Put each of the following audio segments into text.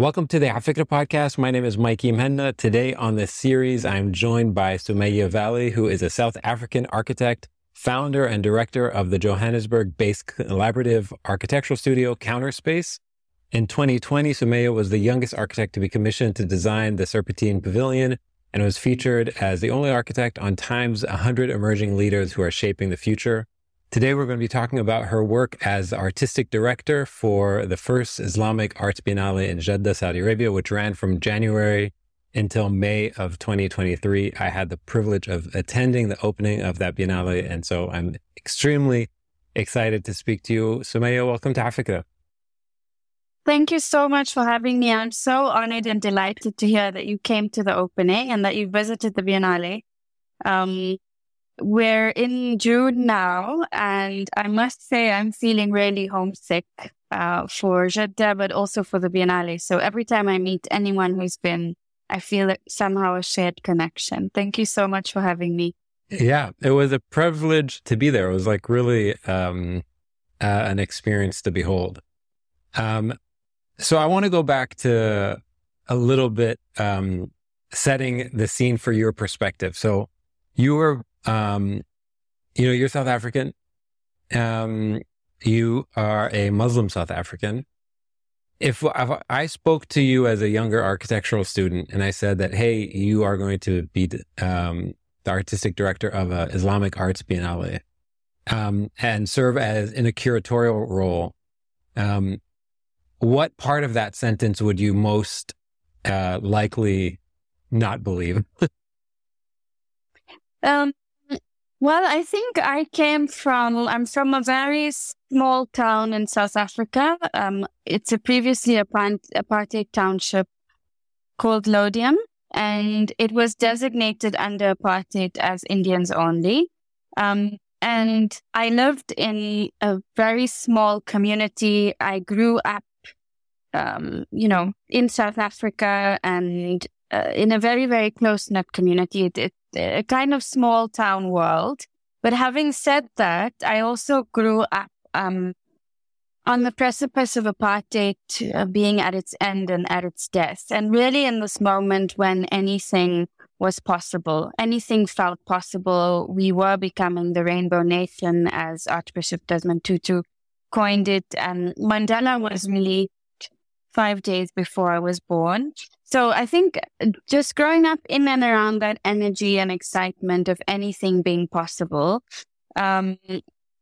Welcome to the Afikra podcast. My name is Mikey Muhanna. Today on this series, I'm joined by Sumayya Vally, who is a South African architect, founder and director of the Johannesburg based collaborative architectural studio Counterspace. In 2020, Sumayya was the youngest architect to be commissioned to design the Serpentine Pavilion and was featured as the only architect on Time's 100 Emerging Leaders Who Are Shaping the Future. Today, we're going to be talking about her work as artistic director for the first Islamic Arts Biennale in Jeddah, Saudi Arabia, which ran from January until May of 2023. I had the privilege of attending the opening of that Biennale. And so I'm extremely excited to speak to you. Sumayya, welcome to Afikra. Thank you so much for having me. I'm so honored and delighted to hear that you came to the opening and that you visited the Biennale. Um, we're in June now, and I must say I'm feeling really homesick uh, for Jeddah, but also for the Biennale. So every time I meet anyone who's been, I feel somehow a shared connection. Thank you so much for having me. Yeah, it was a privilege to be there. It was like really um, uh, an experience to behold. Um, so I want to go back to a little bit um, setting the scene for your perspective. So you were um, you know, you're South African. Um, you are a Muslim South African. If, if, I spoke to you as a younger architectural student and I said that, hey, you are going to be um, the artistic director of a Islamic Arts Biennale um, and serve as in a curatorial role, um, what part of that sentence would you most uh, likely not believe? um, well, I think I came from, I'm from a very small town in South Africa. Um, it's a previously apartheid township called Laudium, and it was designated under apartheid as Indians only. Um, and I lived in a very small community. I grew up, um, you know, in South Africa and uh, in a very, very close knit community. It, it, a kind of small town world. But having said that, I also grew up um, on the precipice of apartheid uh, being at its end and at its death. And really in this moment when anything was possible, anything felt possible, we were becoming the rainbow nation as Archbishop Desmond Tutu coined it. And Mandela was really five days before I was born. So I think just growing up in and around that energy and excitement of anything being possible, um,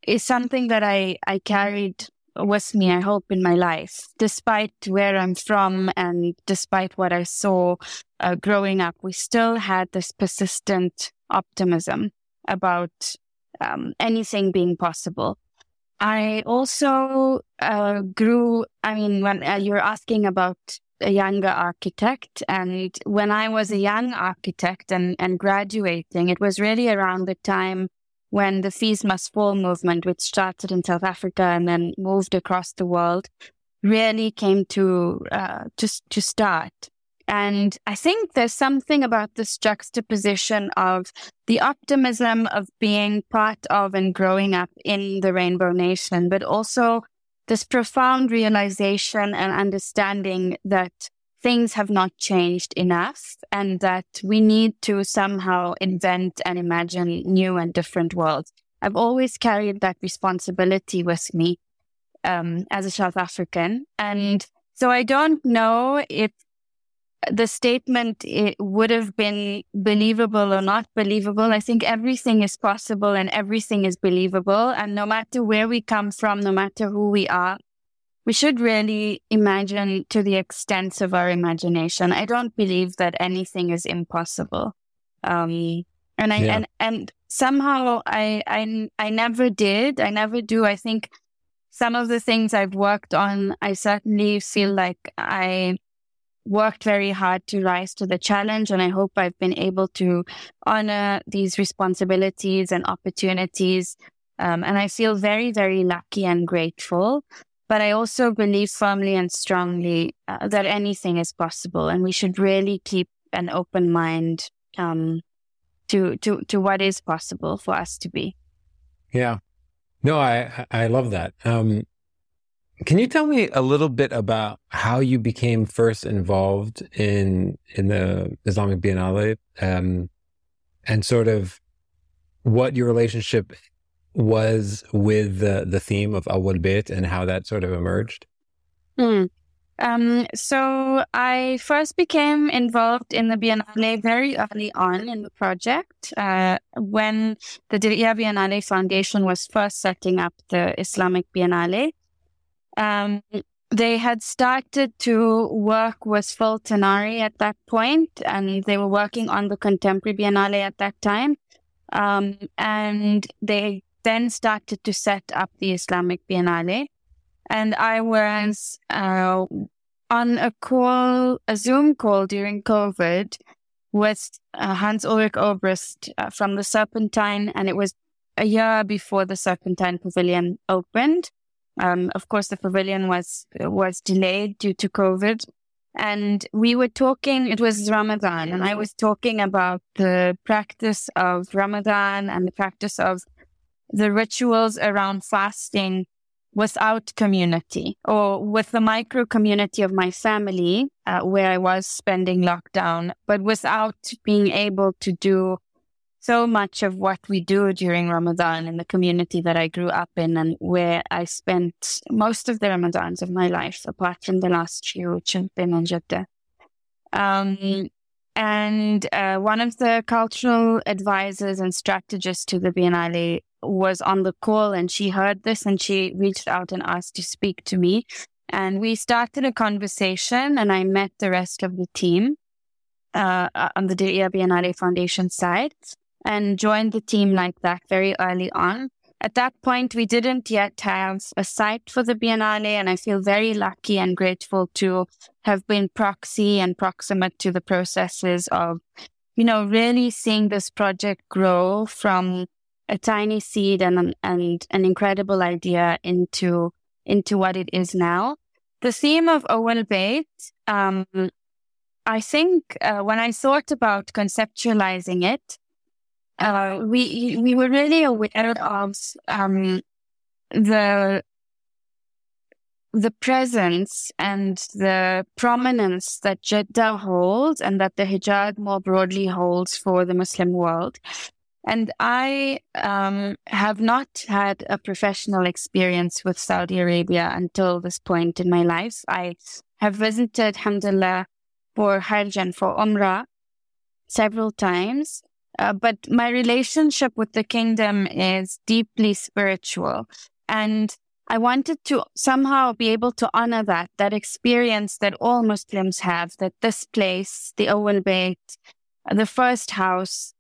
is something that I, I carried with me, I hope, in my life. Despite where I'm from and despite what I saw uh, growing up, we still had this persistent optimism about um, anything being possible. I also uh, grew. I mean, when uh, you're asking about a younger architect, and when I was a young architect and, and graduating, it was really around the time when the Fees Must Fall movement, which started in South Africa and then moved across the world, really came to uh, to start. And I think there's something about this juxtaposition of the optimism of being part of and growing up in the Rainbow Nation, but also this profound realization and understanding that things have not changed enough and that we need to somehow invent and imagine new and different worlds. I've always carried that responsibility with me um, as a South African. And so I don't know if the statement it would have been believable or not believable. I think everything is possible and everything is believable. And no matter where we come from, no matter who we are, we should really imagine to the extent of our imagination. I don't believe that anything is impossible. Um, and I, yeah. and, and somehow I, I, I never did. I never do. I think some of the things I've worked on, I certainly feel like I worked very hard to rise to the challenge. And I hope I've been able to honor these responsibilities and opportunities. Um, and I feel very, very lucky and grateful. But I also believe firmly and strongly uh, that anything is possible and we should really keep an open mind, um, to, to, to what is possible for us to be. Yeah. No, I, I love that. Um, can you tell me a little bit about how you became first involved in in the Islamic Biennale, um, and sort of what your relationship was with the the theme of Awwal Bayt and how that sort of emerged? Mm. Um, so I first became involved in the Biennale very early on in the project uh, when the Diriyah Biennale Foundation was first setting up the Islamic Biennale. Um, they had started to work with Phil Tinari at that point, and they were working on the Contemporary Biennale at that time. Um, and they then started to set up the Islamic Biennale. And I was uh, on a call, a Zoom call during COVID with uh, Hans Ulrich Obrist uh, from the Serpentine, and it was a year before the Serpentine Pavilion opened. Um, of course, the pavilion was was delayed due to COVID, and we were talking. It was Ramadan, and I was talking about the practice of Ramadan and the practice of the rituals around fasting without community or with the micro community of my family uh, where I was spending lockdown, but without being able to do so much of what we do during Ramadan in the community that I grew up in and where I spent most of the Ramadans of my life, apart from the last few, which have been in Jeddah. Um, and uh, one of the cultural advisors and strategists to the Biennale was on the call and she heard this and she reached out and asked to speak to me. And we started a conversation and I met the rest of the team uh, on the Diriyah Biennale Foundation side and joined the team like that very early on. At that point, we didn't yet have a site for the Biennale, and I feel very lucky and grateful to have been proxy and proximate to the processes of, you know, really seeing this project grow from a tiny seed and and an incredible idea into into what it is now. The theme of Awwal Bayt, um, I think uh, when I thought about conceptualizing it, uh, we we were really aware of um, the the presence and the prominence that Jeddah holds and that the Hijaz more broadly holds for the Muslim world. And I um, have not had a professional experience with Saudi Arabia until this point in my life. I have visited, alhamdulillah, for Hajj and for Umrah several times. Uh, but my relationship with the kingdom is deeply spiritual. And I wanted to somehow be able to honor that, that experience that all Muslims have, that this place, the Awwal Bayt, the first house,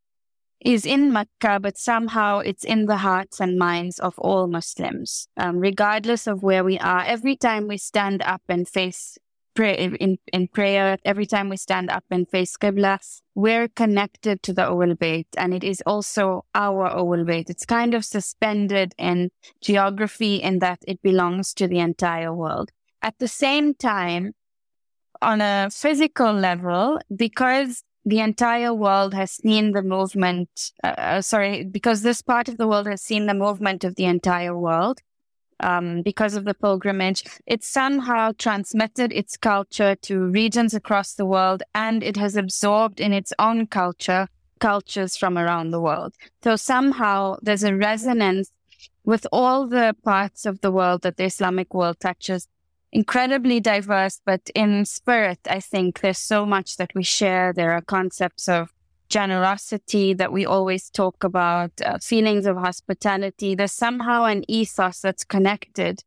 is in Mecca, but somehow it's in the hearts and minds of all Muslims, um, regardless of where we are. Every time we stand up and face pray in, in prayer, every time we stand up and face Qibla, we're connected to the Awwal Bayt and it is also our Awwal Bayt. It's kind of suspended in geography in that it belongs to the entire world. At the same time, on a physical level, because the entire world has seen the movement, uh, uh sorry, because this part of the world has seen the movement of the entire world, um, because of the pilgrimage, it somehow transmitted its culture to regions across the world and it has absorbed in its own culture cultures from around the world. So somehow there's a resonance with all the parts of the world that the Islamic world touches. Incredibly diverse, but in spirit, I think there's so much that we share. There are concepts of generosity that we always talk about, uh, feelings of hospitality. There's somehow an ethos that's connected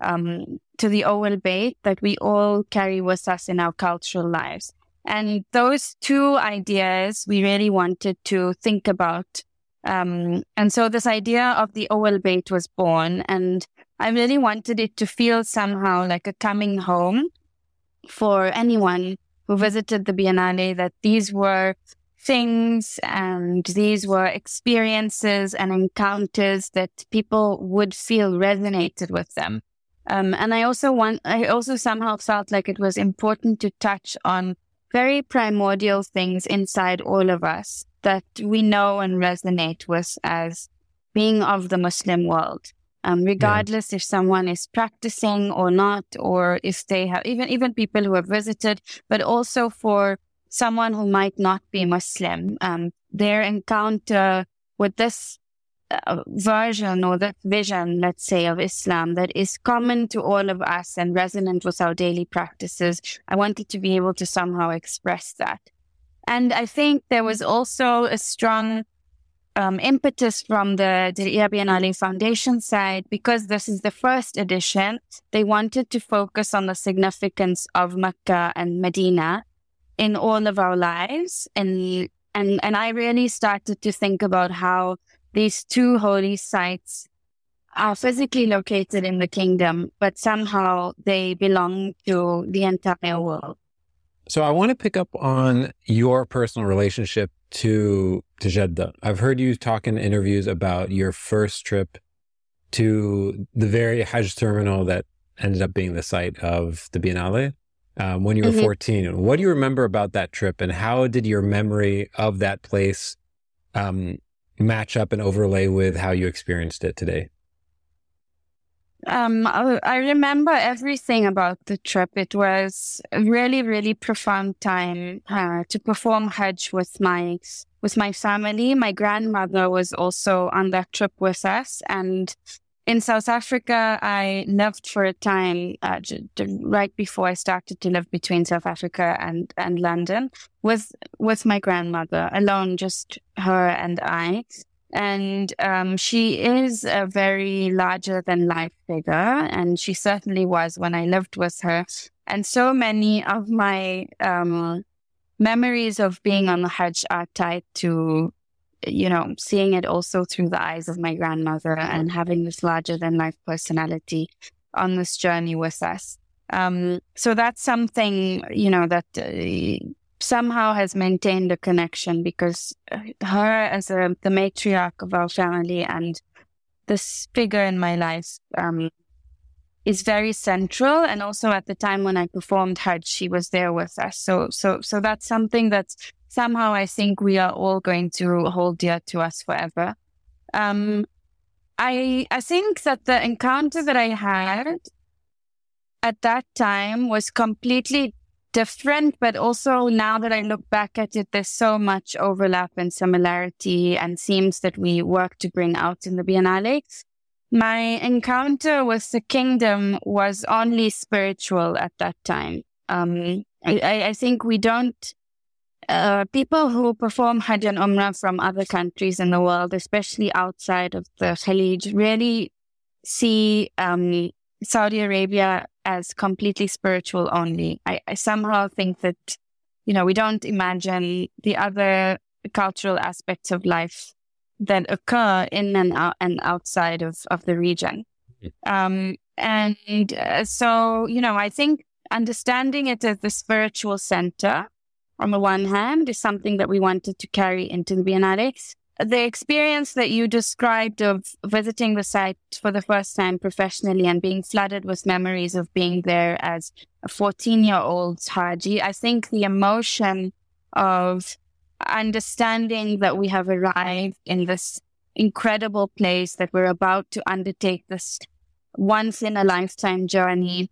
um, to the Awwal Bayt that we all carry with us in our cultural lives. And those two ideas we really wanted to think about. Um, and so this idea of the Awwal Bayt was born, and I really wanted it to feel somehow like a coming home for anyone who visited the Biennale, that these were things and these were experiences and encounters that people would feel resonated with them. Um, and I also want, I also somehow felt like it was important to touch on very primordial things inside all of us that we know and resonate with as being of the Muslim world. um, regardless yeah. if someone is practicing or not, or if they have even even people who have visited, but also for someone who might not be Muslim, um, their encounter with this uh, version or that vision, let's say, of Islam that is common to all of us and resonant with our daily practices. I wanted to be able to somehow express that. And I think there was also a strong um, impetus from the Diriyah Biennale Foundation side because this is the first edition. They wanted to focus on the significance of Mecca and Medina in all of our lives. And, and, and I really started to think about how these two holy sites are physically located in the kingdom, but somehow they belong to the entire world. So I want to pick up on your personal relationship to to Jeddah. I've heard you talk in interviews about your first trip to the very Hajj terminal that ended up being the site of the Biennale um, when you were mm-hmm. 14. What do you remember about that trip and how did your memory of that place um, match up and overlay with how you experienced it today? Um, I remember everything about the trip. It was a really, really profound time uh, to perform Hajj with my with my family. My grandmother was also on that trip with us, and in South Africa, I lived for a time uh, right before I started to live between South Africa and, and London with with my grandmother alone, just her and I. And um, she is a very larger than life figure. And she certainly was when I lived with her. And so many of my um, memories of being on the Hajj are tied to, you know, seeing it also through the eyes of my grandmother and having this larger than life personality on this journey with us. Um, so that's something, you know, that uh, somehow has maintained a connection because uh, her as a, the matriarch of our family and this figure in my life um, is very central. And also at the time when I performed Hajj, she was there with us. So, so, so that's something that somehow I think we are all going to hold dear to us forever. Um, I, I think that the encounter that I had at that time was completely different, but also now that I look back at it, there's so much overlap and similarity and themes that we work to bring out in the Biennale. My encounter with the kingdom was only spiritual at that time. Um, I, I think we don't, uh, people who perform Hajj and Umrah from other countries in the world, especially outside of the Khalij, really see um, Saudi Arabia as completely spiritual only. I, I somehow think that, you know, we don't imagine the other cultural aspects of life that occur in and out and outside of, of the region. Um, and uh, so, you know, I think understanding it as the spiritual center on the one hand is something that we wanted to carry into the Biennale the experience that you described of visiting the site for the first time professionally and being flooded with memories of being there as a 14 year old Haji, I think the emotion of understanding that we have arrived in this incredible place, that we're about to undertake this once in a lifetime journey.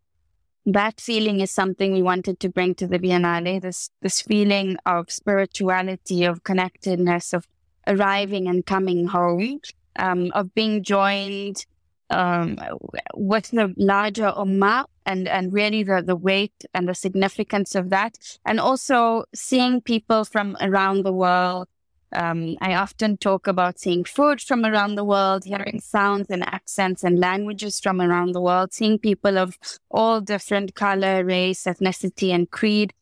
That feeling is something we wanted to bring to the Biennale. This this feeling of spirituality, of connectedness, of arriving and coming home, um, of being joined um, with the larger ummah and, and really the, the weight and the significance of that. And also seeing people from around the world. Um, I often talk about seeing food from around the world, hearing sounds and accents and languages from around the world, seeing people of all different color, race, ethnicity, and creed,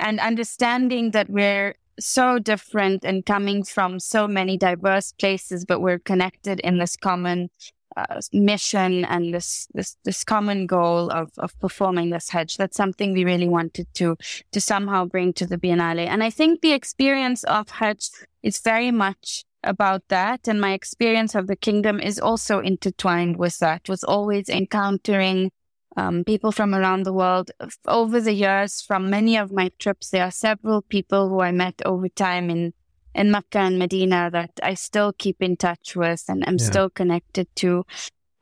and understanding that we're so different and coming from so many diverse places, but we're connected in this common uh, mission and this, this this common goal of of performing this Hajj. That's something we really wanted to to somehow bring to the Biennale. And I think the experience of Hajj is very much about that. And my experience of the kingdom is also intertwined with that. Was always encountering um, people from around the world. Over the years, from many of my trips, there are several people who I met over time in, in Mecca and Medina that I still keep in touch with and I'm yeah. still connected to.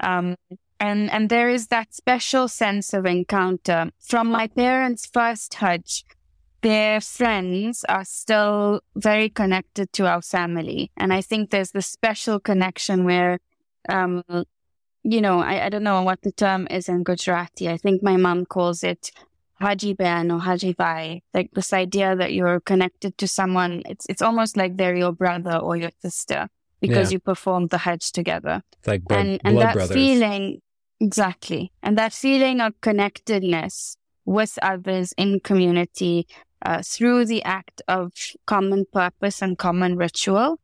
Um, and, and there is that special sense of encounter. From my parents' first Hajj, their friends are still very connected to our family. And I think there's this special connection where, um, you know, I, I don't know what the term is in Gujarati. I think my mom calls it Haji Ben or Haji Bhai, like this idea that you're connected to someone. It's it's almost like they're your brother or your sister because yeah. you performed the Hajj together. It's like blood, and, and that brothers. feeling, exactly, and that feeling of connectedness with others in community uh, through the act of common purpose and common ritual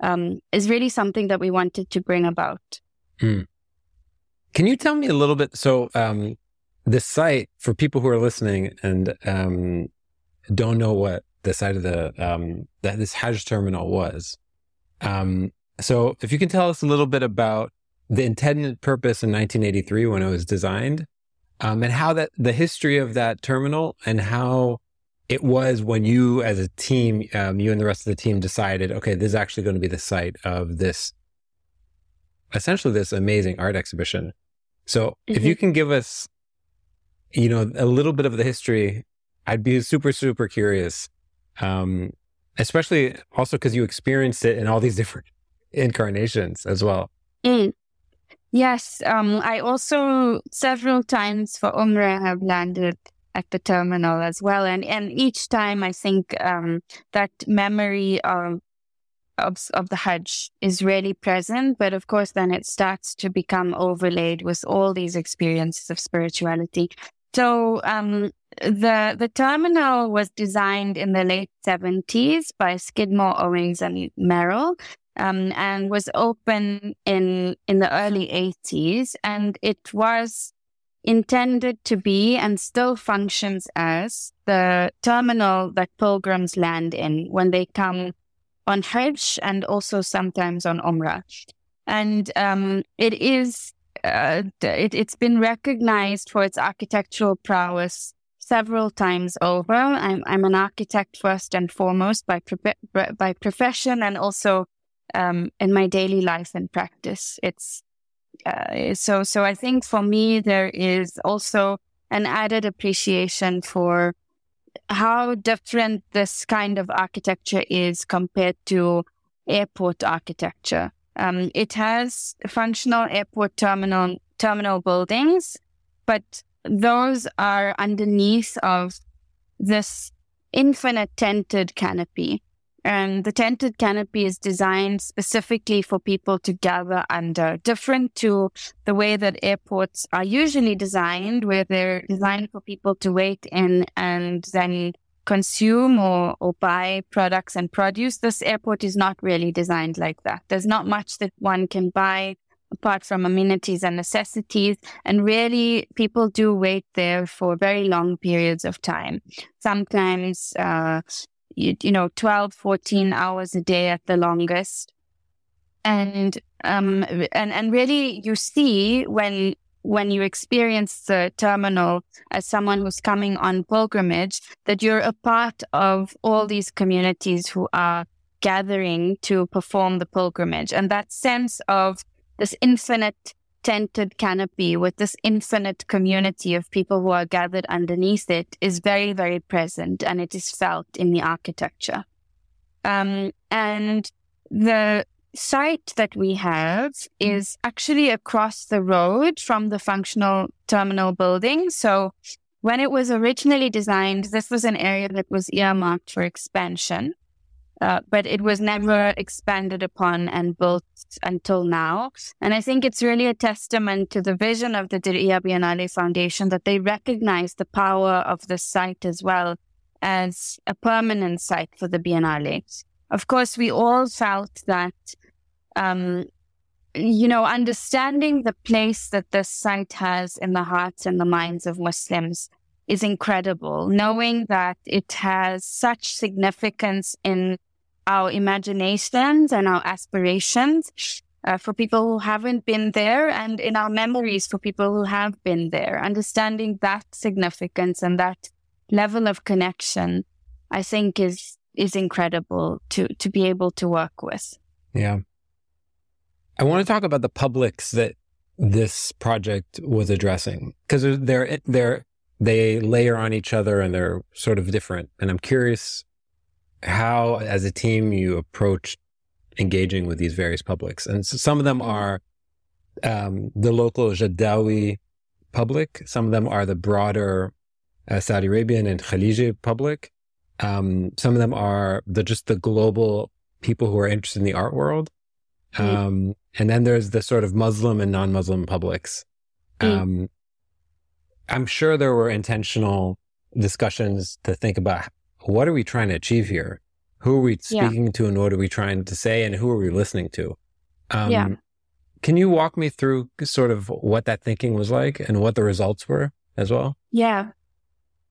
um, is really something that we wanted to bring about. Mm. Can you tell me a little bit? So, um, the site for people who are listening and um, don't know what the site of the um, that this Hajj terminal was. Um, so, if you can tell us a little bit about the intended purpose in 1983 when it was designed, um, and how that the history of that terminal and how it was when you, as a team, um, you and the rest of the team decided, okay, this is actually going to be the site of this, essentially this amazing art exhibition. So, mm-hmm. if you can give us you know, a little bit of the history, I'd be super, super curious. Um, especially also because you experienced it in all these different incarnations as well. Mm. Yes. Um, I also several times for Umrah have landed at the terminal as well. And, and each time I think, um, that memory of, of, of the Hajj is really present. But of course, then it starts to become overlaid with all these experiences of spirituality. So um, the the terminal was designed in the late seventies by Skidmore, Owings, and Merrill, um, and was open in in the early eighties, and it was intended to be and still functions as the terminal that pilgrims land in when they come on Hajj and also sometimes on Umrah. And um, it is uh, it, has been recognized for its architectural prowess several times over. I'm, I'm an architect first and foremost by, by profession and also um, in my daily life and practice. It's uh, so, so I think for me, there is also an added appreciation for how different this kind of architecture is compared to airport architecture. Um, it has functional airport terminal terminal buildings, but those are underneath of this infinite tented canopy. And the tented canopy is designed specifically for people to gather under, different to the way that airports are usually designed, where they're designed for people to wait in and then consume or, or buy products and produce, this airport is not really designed like that. There's not much that one can buy apart from amenities and necessities. And really, people do wait there for very long periods of time. Sometimes, uh, you, you know, 12, 14 hours a day at the longest. And, um, and, and really you see when when you experience the terminal as someone who's coming on pilgrimage, that you're a part of all these communities who are gathering to perform the pilgrimage. And that sense of this infinite tented canopy with this infinite community of people who are gathered underneath it is very, very present and it is felt in the architecture. Um, and the site that we have mm-hmm. is actually across the road from the functional terminal building. So when it was originally designed, this was an area that was earmarked for expansion, uh, but it was never expanded upon and built until now. And I think it's really a testament to the vision of the Diriyah Biennale Foundation that they recognize the power of the site as well as a permanent site for the Biennale. Of course, we all felt that um, you know, understanding the place that this site has in the hearts and the minds of Muslims is incredible. Knowing that it has such significance in our imaginations and our aspirations uh, for people who haven't been there and in our memories for people who have been there. Understanding that significance and that level of connection, I think is, is incredible to, to be able to work with. Yeah. I want to talk about the publics that this project was addressing because they're they're they layer on each other and they're sort of different. And I'm curious how, as a team, you approach engaging with these various publics. And so some of them are um, the local Jeddawi public. Some of them are the broader uh, Saudi Arabian and Khaliji public. Um, some of them are the just the global people who are interested in the art world. Mm. Um, and then there's the sort of Muslim and non-Muslim publics. Mm. Um, I'm sure there were intentional discussions to think about what are we trying to achieve here? Who are we speaking yeah. to and what are we trying to say and who are we listening to? Um, yeah. Can you walk me through sort of what that thinking was like and what the results were as well? Yeah.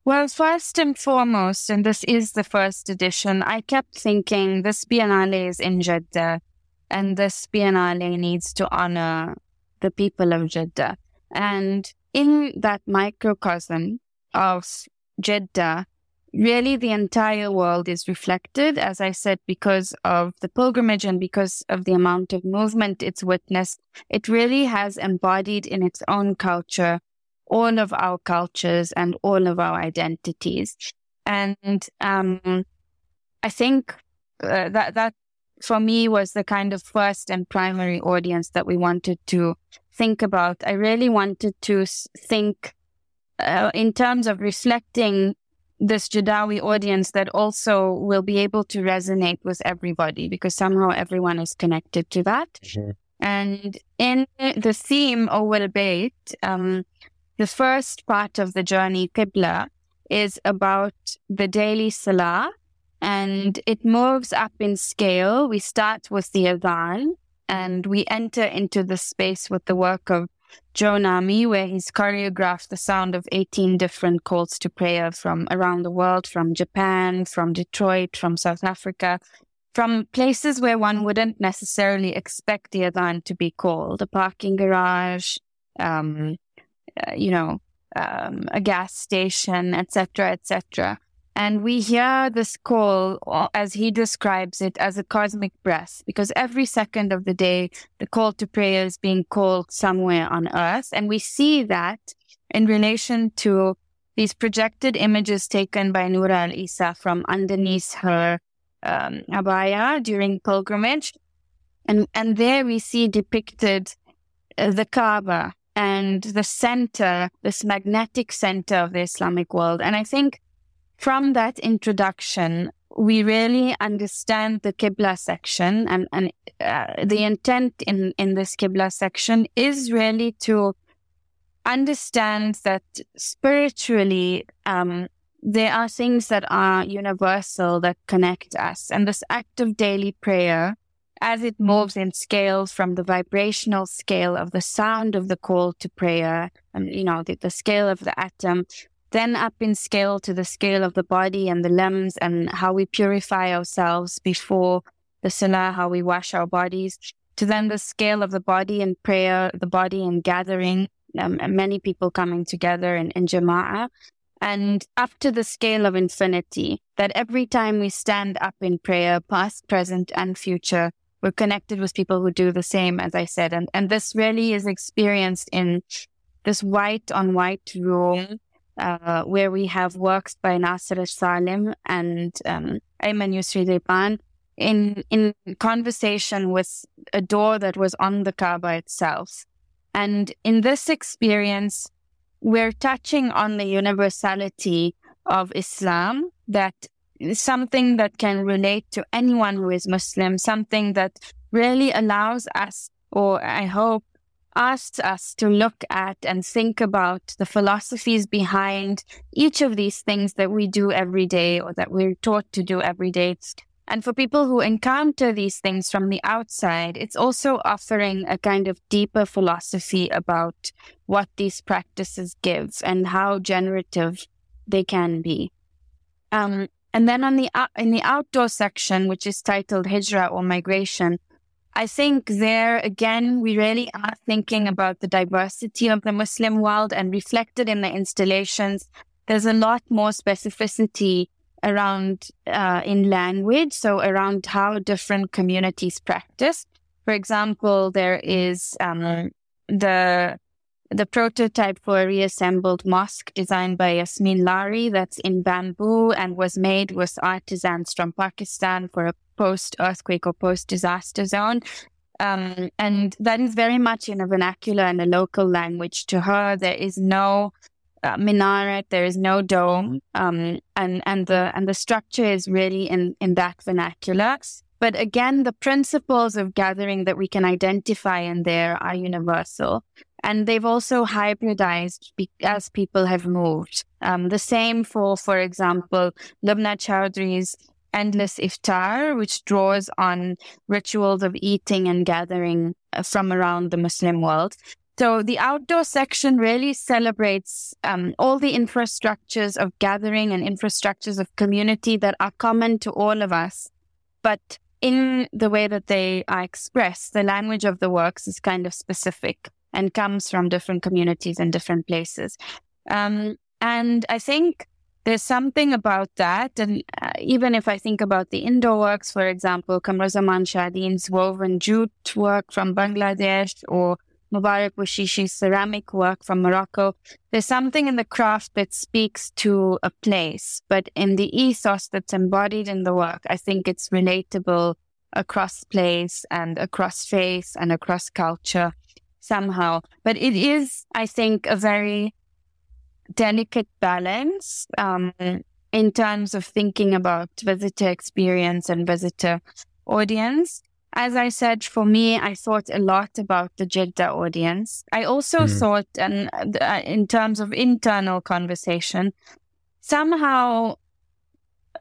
Well, first and foremost, and this is the first edition, I kept thinking this Biennale is in Jeddah and this Biennale needs to honor the people of Jeddah. And in that microcosm of Jeddah, really the entire world is reflected, as I said, because of the pilgrimage and because of the amount of movement it's witnessed. It really has embodied in its own culture all of our cultures and all of our identities. And um, I think uh, that that for me was the kind of first and primary audience that we wanted to think about. I really wanted to think uh, in terms of reflecting this Jeddawi audience that also will be able to resonate with everybody because somehow everyone is connected to that. Mm-hmm. And in the theme Awwal Bayt, um, the first part of the journey, Qibla, is about the daily salah and it moves up in scale. We start with the Adhan and we enter into the space with the work of Joe Namy, where he's choreographed the sound of 18 different calls to prayer from around the world, from Japan, from Detroit, from South Africa, from places where one wouldn't necessarily expect the Adhan to be called, a parking garage, um, uh, you know, um, a gas station, etc., etc. And we hear this call, uh, as he describes it, as a cosmic breath, because every second of the day, the call to prayer is being called somewhere on earth. And we see that in relation to these projected images taken by Noura Al Isa from underneath her um, abaya during pilgrimage. And, and there we see depicted uh, the Kaaba and the center, this magnetic center of the Islamic world. And I think from that introduction, we really understand the Qibla section and, and uh, the intent in, in this Qibla section is really to understand that spiritually, um, there are things that are universal that connect us. And this act of daily prayer, as it moves in scales from the vibrational scale of the sound of the call to prayer, and, you know, the, the scale of the atom, then up in scale to the scale of the body and the limbs and how we purify ourselves before the salah, how we wash our bodies, to then the scale of the body and prayer, the body and gathering, um, and many people coming together in, in jama'ah, and up to the scale of infinity, that every time we stand up in prayer, past, present, and future, we're connected with people who do the same, as I said. And, and this really is experienced in this white on white room uh, where we have works by Nasser Salim and um, Ayman Yusri Daydban in, in conversation with a door that was on the Kaaba itself. And in this experience, we're touching on the universality of Islam that something that can relate to anyone who is Muslim, something that really allows us, or I hope asked us to look at and think about the philosophies behind each of these things that we do every day or that we're taught to do every day. And for people who encounter these things from the outside, it's also offering a kind of deeper philosophy about what these practices give and how generative they can be. Um, and then on the in the outdoor section, which is titled Hijra or Migration, I think there again, we really are thinking about the diversity of the Muslim world and reflected in the installations. There's a lot more specificity around uh, in language, so around how different communities practice. For example, there is um, the the prototype for a reassembled mosque designed by Yasmeen Lari that's in bamboo and was made with artisans from Pakistan for a post earthquake or post disaster zone. Um, and that is very much in a vernacular and a local language. To her, there is no uh, minaret, there is no dome, um, and and the and the structure is really in in that vernacular. But again, the principles of gathering that we can identify in there are universal. And they've also hybridized be- as people have moved. Um, the same for, for example, Lubna Chowdhary's Endless Iftar, which draws on rituals of eating and gathering uh, from around the Muslim world. So the outdoor section really celebrates um, all the infrastructures of gathering and infrastructures of community that are common to all of us. But in the way that they are expressed, the language of the works is kind of specific and comes from different communities and different places. Um, and I think there's something about that. And uh, even if I think about the indoor works, for example, Kamruzaman Shadhin's woven jute work from Bangladesh or Mbarek Bouhchichi's ceramic work from Morocco. There's something in the craft that speaks to a place, but in the ethos that's embodied in the work, I think it's relatable across place and across face and across culture somehow. But it is, I think, a very delicate balance um, in terms of thinking about visitor experience and visitor audience as I said, for me, I thought a lot about the Jeddah audience. I also mm. thought, and uh, in terms of internal conversation, somehow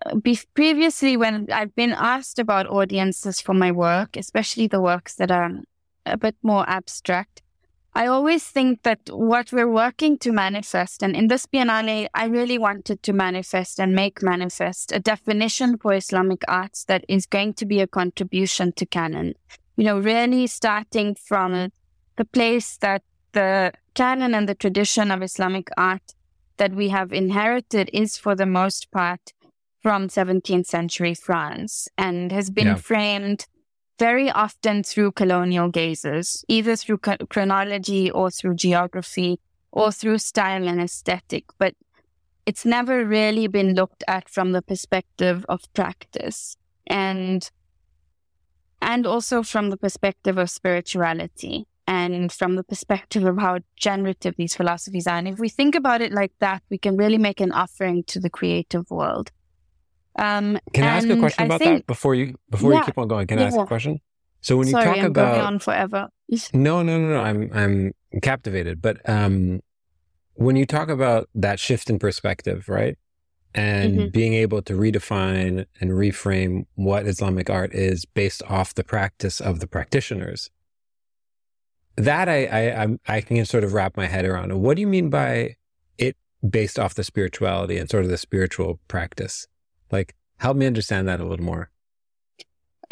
uh, be- previously when I've been asked about audiences for my work, especially the works that are a bit more abstract, I always think that what we're working to manifest, and in this Biennale, I really wanted to manifest and make manifest a definition for Islamic arts that is going to be a contribution to canon. You know, really starting from the place that the canon and the tradition of Islamic art that we have inherited is for the most part from 17th century France and has been yeah. framed very often through colonial gazes, either through chronology or through geography or through style and aesthetic. But it's never really been looked at from the perspective of practice and and also from the perspective of spirituality and from the perspective of how generative these philosophies are. And if we think about it like that, we can really make an offering to the creative world. Um, Can I ask a question about think, that before you before yeah, you keep on going? Can I ask a question? So when you talk I'm about going on forever. no, no, no, no. I'm I'm captivated. But um, when you talk about that shift in perspective, right, and mm-hmm. being able to redefine and reframe what Islamic art is based off the practice of the practitioners, that I I I'm, I can sort of wrap my head around. What do you mean by it based off the spirituality and sort of the spiritual practice? Like, help me understand that a little more.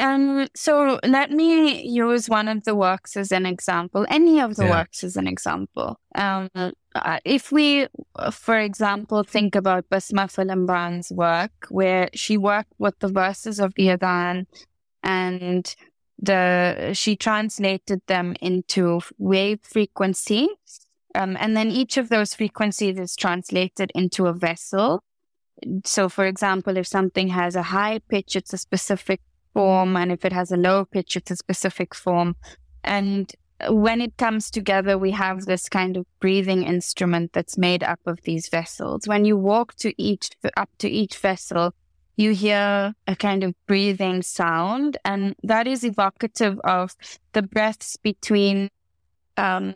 Um, so let me use one of the works as an example, any of the yeah. works as an example. Um, uh, if we, for example, think about Basmah Felemban's work, where she worked with the verses of the Adhan and the she translated them into wave frequency. Um, and then each of those frequencies is translated into a vessel so, for example, if something has a high pitch, it's a specific form, and if it has a low pitch, it's a specific form. And when it comes together, we have this kind of breathing instrument that's made up of these vessels. When you walk to each up to each vessel, you hear a kind of breathing sound, and that is evocative of the breaths between um,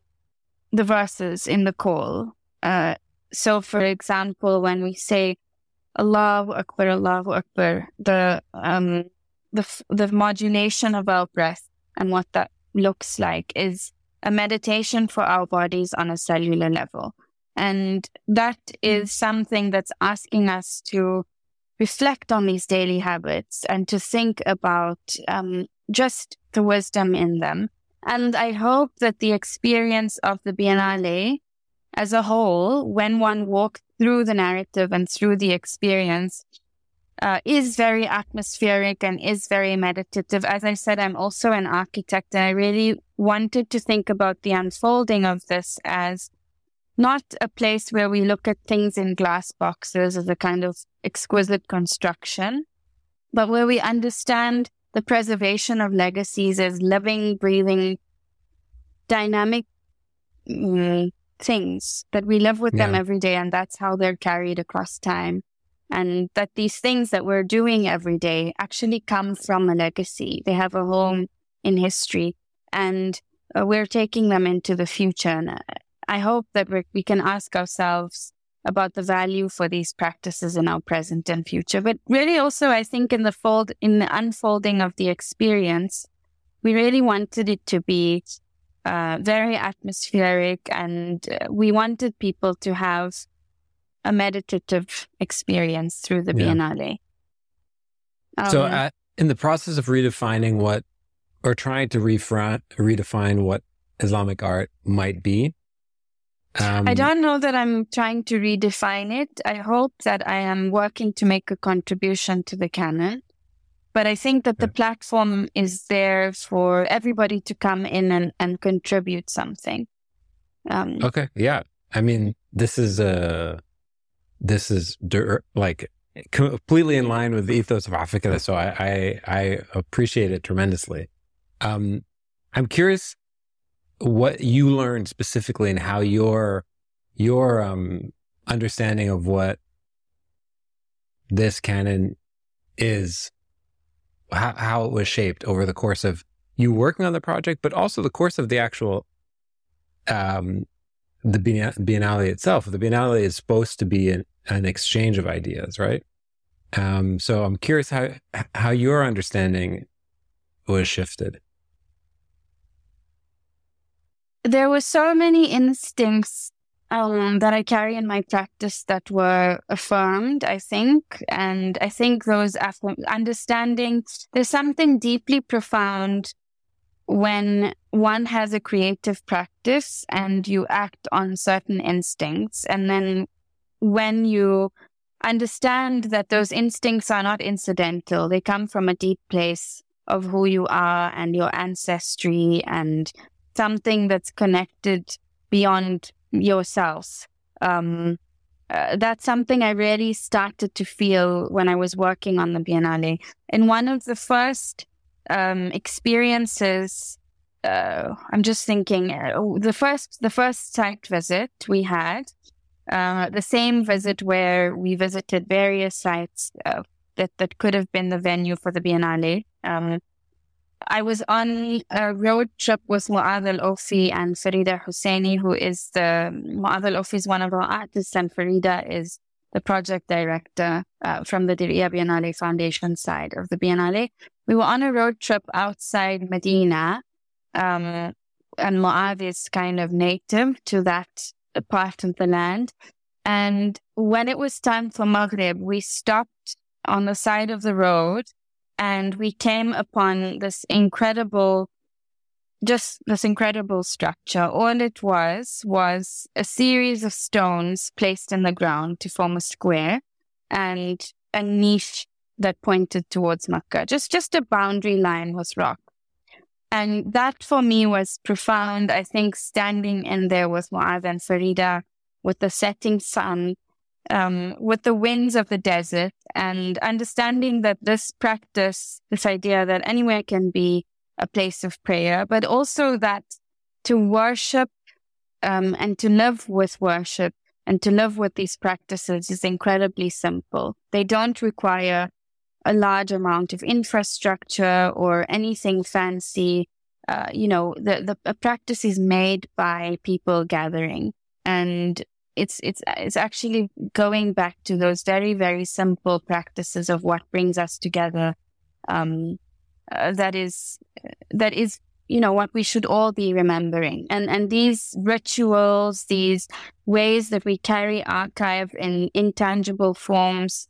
the verses in the call. Uh, so, for example, when we say Allahu Akbar, Allahu Akbar, the um the the modulation of our breath and what that looks like is a meditation for our bodies on a cellular level. And that is something that's asking us to reflect on these daily habits and to think about um, just the wisdom in them. And I hope that the experience of the Biennale as a whole, when one walks through the narrative and through the experience, uh, is very atmospheric and is very meditative. As I said, I'm also an architect and I really wanted to think about the unfolding of this as not a place where we look at things in glass boxes as a kind of exquisite construction, but where we understand the preservation of legacies as living, breathing, dynamic mm, things that we live with yeah. them every day. And that's how they're carried across time. And that these things that we're doing every day actually come from a legacy. They have a home in history and uh, we're taking them into the future. And uh, I hope that we can ask ourselves about the value for these practices in our present and future. But really also, I think in the fold, in the unfolding of the experience, we really wanted it to be uh, very atmospheric and uh, we wanted people to have a meditative experience through the yeah. Biennale. Um, so, at, in the process of redefining what, or trying to refra- redefine what Islamic art might be, um, I don't know that I'm trying to redefine it. I hope that I am working to make a contribution to the canon. But I think that the platform is there for everybody to come in and, and contribute something. Um, okay. Yeah. I mean, this is a, this is like completely in line with the ethos of Afikra. So I, I, I appreciate it tremendously. Um, I'm curious what you learned specifically and how your your um, understanding of what this canon is, how, how it was shaped over the course of you working on the project, but also the course of the actual um, the Biennale itself. The Biennale is supposed to be an, an exchange of ideas, right? Um, so I'm curious how how your understanding was shifted there were so many instincts um, that I carry in my practice that were affirmed, I think. And I think those affirm- understanding, there's something deeply profound when one has a creative practice and you act on certain instincts. And then when you understand that those instincts are not incidental, they come from a deep place of who you are and your ancestry and something that's connected beyond yourself. Um, uh, that's something I really started to feel when I was working on the Biennale. In one of the first um, experiences, uh, I'm just thinking uh, the first the first site visit we had, uh, the same visit where we visited various sites uh, that that could have been the venue for the Biennale. Um, I was on a road trip with Muad Al Ofi and Farida Husseini, who is the Muad Al Ofi is one of our artists, and Farida is the project director uh, from the Diriyah Biennale Foundation side of the Biennale. We were on a road trip outside Medina, um, and Muad is kind of native to that part of the land. And when it was time for Maghrib, we stopped on the side of the road and we came upon this incredible just this incredible structure. All it was was a series of stones placed in the ground to form a square and a niche that pointed towards Makkah. Just just a boundary line was rock. And that for me was profound. I think standing in there with Muad and Farida with the setting sun um, with the winds of the desert and understanding that this practice, this idea that anywhere can be a place of prayer, but also that to worship um, and to live with worship and to live with these practices is incredibly simple. They don't require a large amount of infrastructure or anything fancy. Uh, you know, the, the practice is made by people gathering. And it's it's it's actually going back to those very very simple practices of what brings us together um, uh, that is that is you know what we should all be remembering. And and these rituals these ways that we carry archive in intangible forms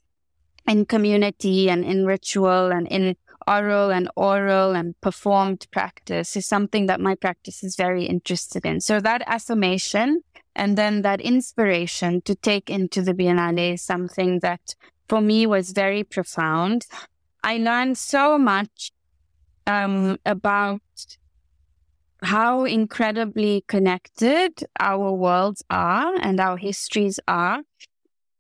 in community and in ritual and in oral and oral and performed practice is something that my practice is very interested in. So that affirmation and then that inspiration to take into the Biennale something that for me was very profound. I learned so much um, about how incredibly connected our worlds are and our histories are,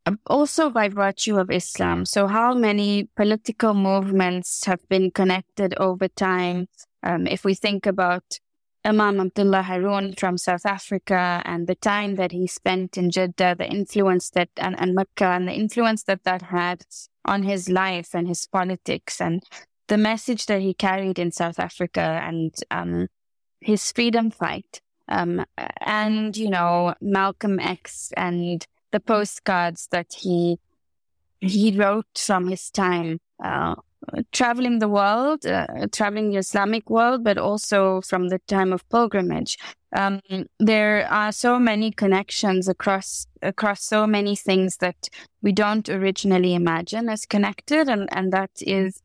um, also by virtue of Islam. So, how many political movements have been connected over time? Um, if we think about Imam Abdullah Haron from South Africa and the time that he spent in Jeddah, the influence that, and, and Mecca, and the influence that that had on his life and his politics, and the message that he carried in South Africa, and um, his freedom fight. Um, and, you know, Malcolm X and the postcards that he he wrote from his time, uh, traveling the world, uh, traveling the Islamic world, but also from the time of pilgrimage. Um, there are so many connections across across so many things that we don't originally imagine as connected, and and that is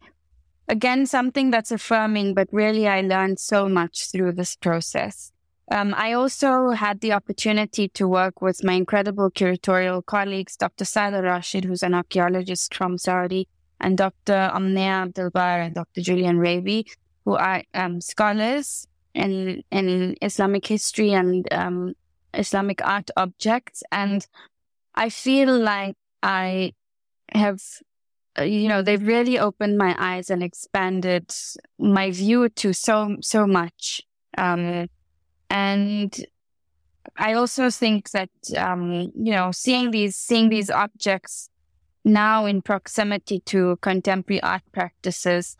again, something that's affirming, but really I learned so much through this process. Um, I also had the opportunity to work with my incredible curatorial colleagues, Dr. Saad Rashid, who's an archaeologist from Saudi, and Dr. Omniya Abdel Barr and Dr. Julian Raby, who are um, scholars in, in Islamic history and um, Islamic art objects. And I feel like I have uh, you know, they've really opened my eyes and expanded my view to so, so much. Um, and I also think that, um, you know, seeing these, seeing these objects now in proximity to contemporary art practices,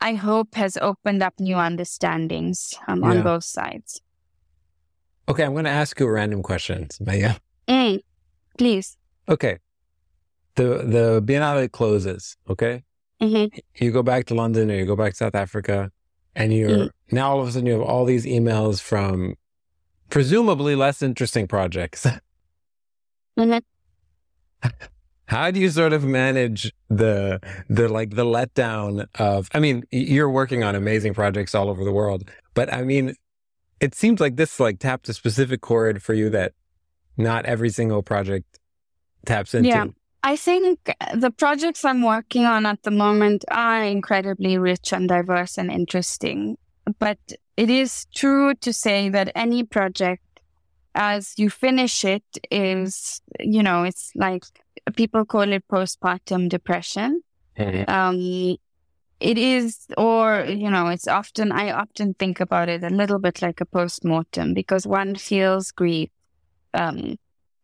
I hope has opened up new understandings um, yeah. on both sides. Okay, I'm going to ask you a random question, Maya. Mm, please. Okay, the the Biennale closes, okay? Mm-hmm. You go back to London or you go back to South Africa, and you're mm-hmm. now all of a sudden you have all these emails from presumably less interesting projects. Mm-hmm. How do you sort of manage the the like the letdown of? I mean, you're working on amazing projects all over the world, but I mean, it seems like this like tapped a specific chord for you that not every single project taps into. Yeah. I think the projects I'm working on at the moment are incredibly rich and diverse and interesting. But it is true to say that any project, as you finish it, is, you know, it's like people call it postpartum depression. Um, it is, or, you know, it's often, I often think about it a little bit like a postmortem because one feels grief. Um,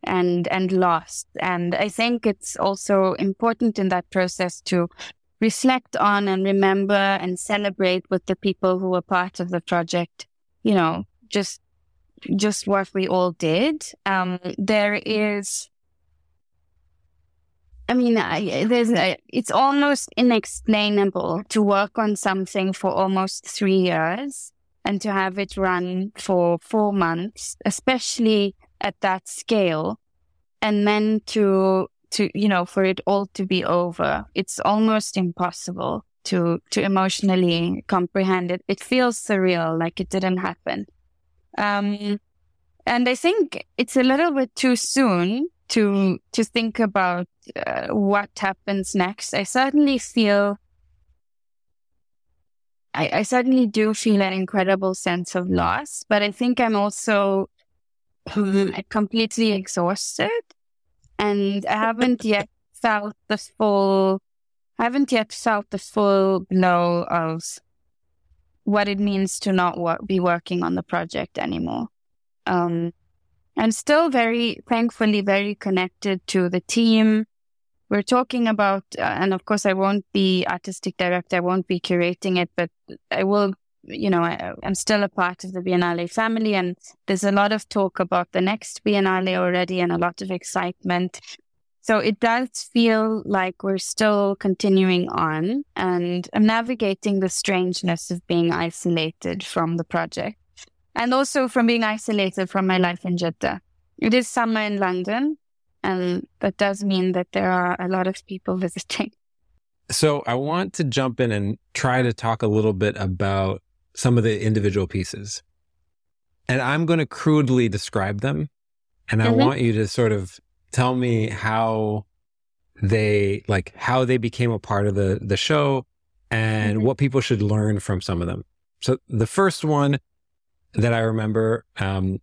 and and lost. And I think it's also important in that process to reflect on and remember and celebrate with the people who were part of the project. You know, just just what we all did. Um, there is. I mean, I, there's a, it's almost inexplainable to work on something for almost three years and to have it run for four months, especially at that scale and then to to you know for it all to be over. It's almost impossible to to emotionally comprehend it. It feels surreal like it didn't happen. Um and i think it's a little bit too soon to to think about uh, what happens next i certainly feel I, I certainly do feel an incredible sense of loss but i think i'm also completely exhausted and I haven't yet felt the full, I haven't yet felt the full blow of what it means to not be working on the project anymore. Um, I'm still very, thankfully, very connected to the team. We're talking about, uh, and of course, I won't be artistic director, I won't be curating it, but I will you know, I, am still a part of the Biennale family, and there's a lot of talk about the next Biennale already and a lot of excitement. So it does feel like we're still continuing on, and I'm navigating the strangeness of being isolated from the project and also from being isolated from my life in Jeddah. It is summer in London, and that does mean that there are a lot of people visiting. So I want to jump in and try to talk a little bit about some of the individual pieces. And I'm going to crudely describe them. And I mm-hmm. want you to sort of tell me how they like how they became a part of the the show and mm-hmm. what people should learn from some of them. So the first one that I remember. Um,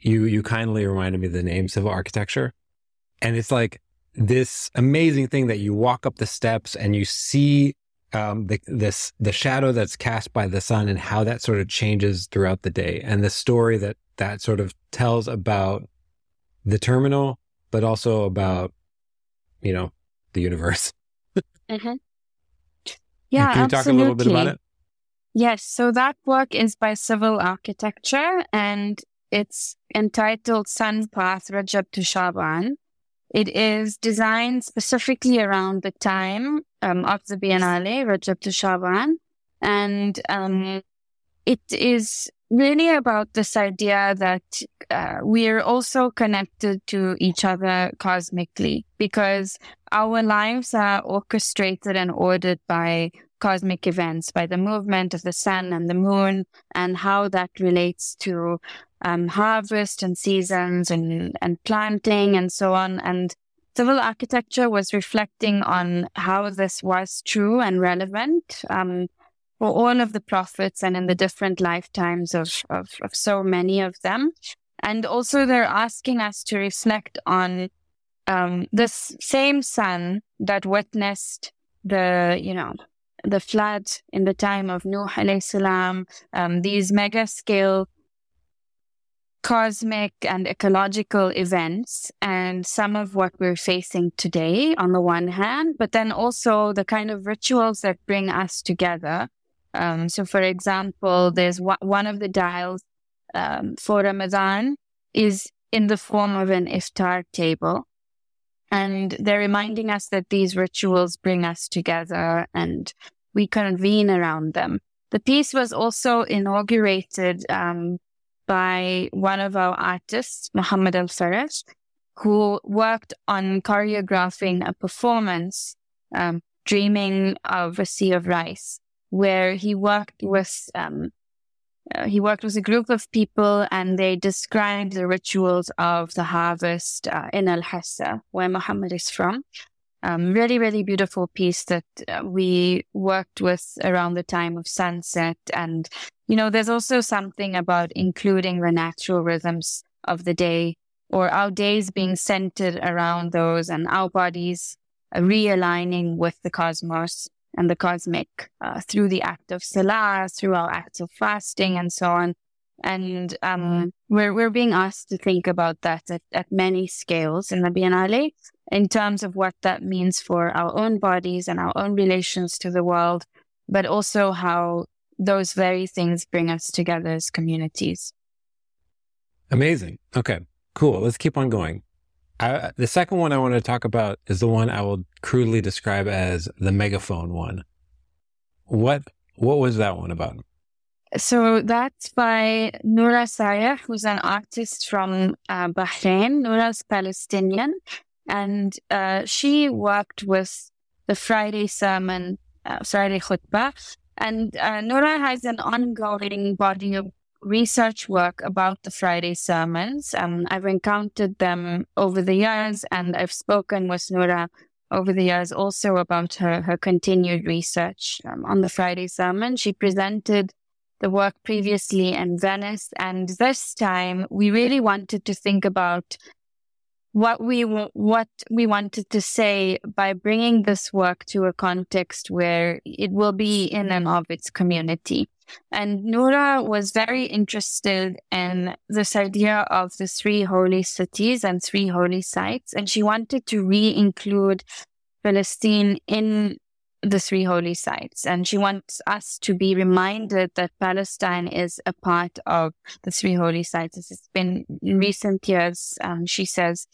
you you kindly reminded me of the name civil architecture, and it's like this amazing thing that you walk up the steps and you see um, the this the shadow that's cast by the sun and how that sort of changes throughout the day, and the story that that sort of tells about the terminal, but also about you know the universe. mm-hmm. Yeah, can you absolutely. talk a little bit about it? Yes, so that work is by Civil Architecture and it's entitled Sun Path Rajab to Shaban. It is designed specifically around the time um, of the Biennale, Rajab to Shaban. And um, it is really about this idea that uh, we are also connected to each other cosmically because our lives are orchestrated and ordered by cosmic events, by the movement of the sun and the moon, and how that relates to um, harvest and seasons and, and planting and so on. And civil architecture was reflecting on how this was true and relevant um, for all of the prophets and in the different lifetimes of, of, of so many of them. And also, they're asking us to reflect on um, this same sun that witnessed the, you know, the flood in the time of Nuh alayhi salam, um, these mega scale cosmic and ecological events and some of what we're facing today on the one hand, but then also the kind of rituals that bring us together. Um, so, for example, there's one of the dials um, for Ramadan is in the form of an iftar table. And they're reminding us that these rituals bring us together and we convene around them. The piece was also inaugurated um, by one of our artists, Muhammad Al Faraj, who worked on choreographing a performance, um, Dreaming of a Sea of Rice, where he worked with um, uh, he worked with a group of people and they described the rituals of the harvest uh, in Al Hassa, where Muhammad is from. Um, really, really beautiful piece that uh, we worked with around the time of sunset. And, you know, there's also something about including the natural rhythms of the day or our days being centered around those and our bodies uh, realigning with the cosmos and the cosmic uh, through the act of salah, through our acts of fasting and so on. And um, we're, we're being asked to think about that at, at many scales in the Biennale in terms of what that means for our own bodies and our own relations to the world, but also how those very things bring us together as communities. Amazing. Okay, cool. Let's keep on going. I, the second one I want to talk about is the one I will crudely describe as the megaphone one. What what was that one about? So that's by Noura Sayeh, who's an artist from uh, Bahrain. Noura's Palestinian, and uh, she worked with the Friday sermon, uh, Friday khutbah. And uh, Noura has an ongoing body of research work about the Friday sermons. Um, I've encountered them over the years, and I've spoken with Noura over the years also about her, her continued research um, on the Friday sermon. She presented the work previously in Venice, and this time we really wanted to think about what we what we wanted to say by bringing this work to a context where it will be in and of its community. And Noura was very interested in this idea of the three holy cities and three holy sites, and she wanted to re-include Palestine in the three holy sites. And she wants us to be reminded that Palestine is a part of the three holy sites. It's been in recent years, um, she says,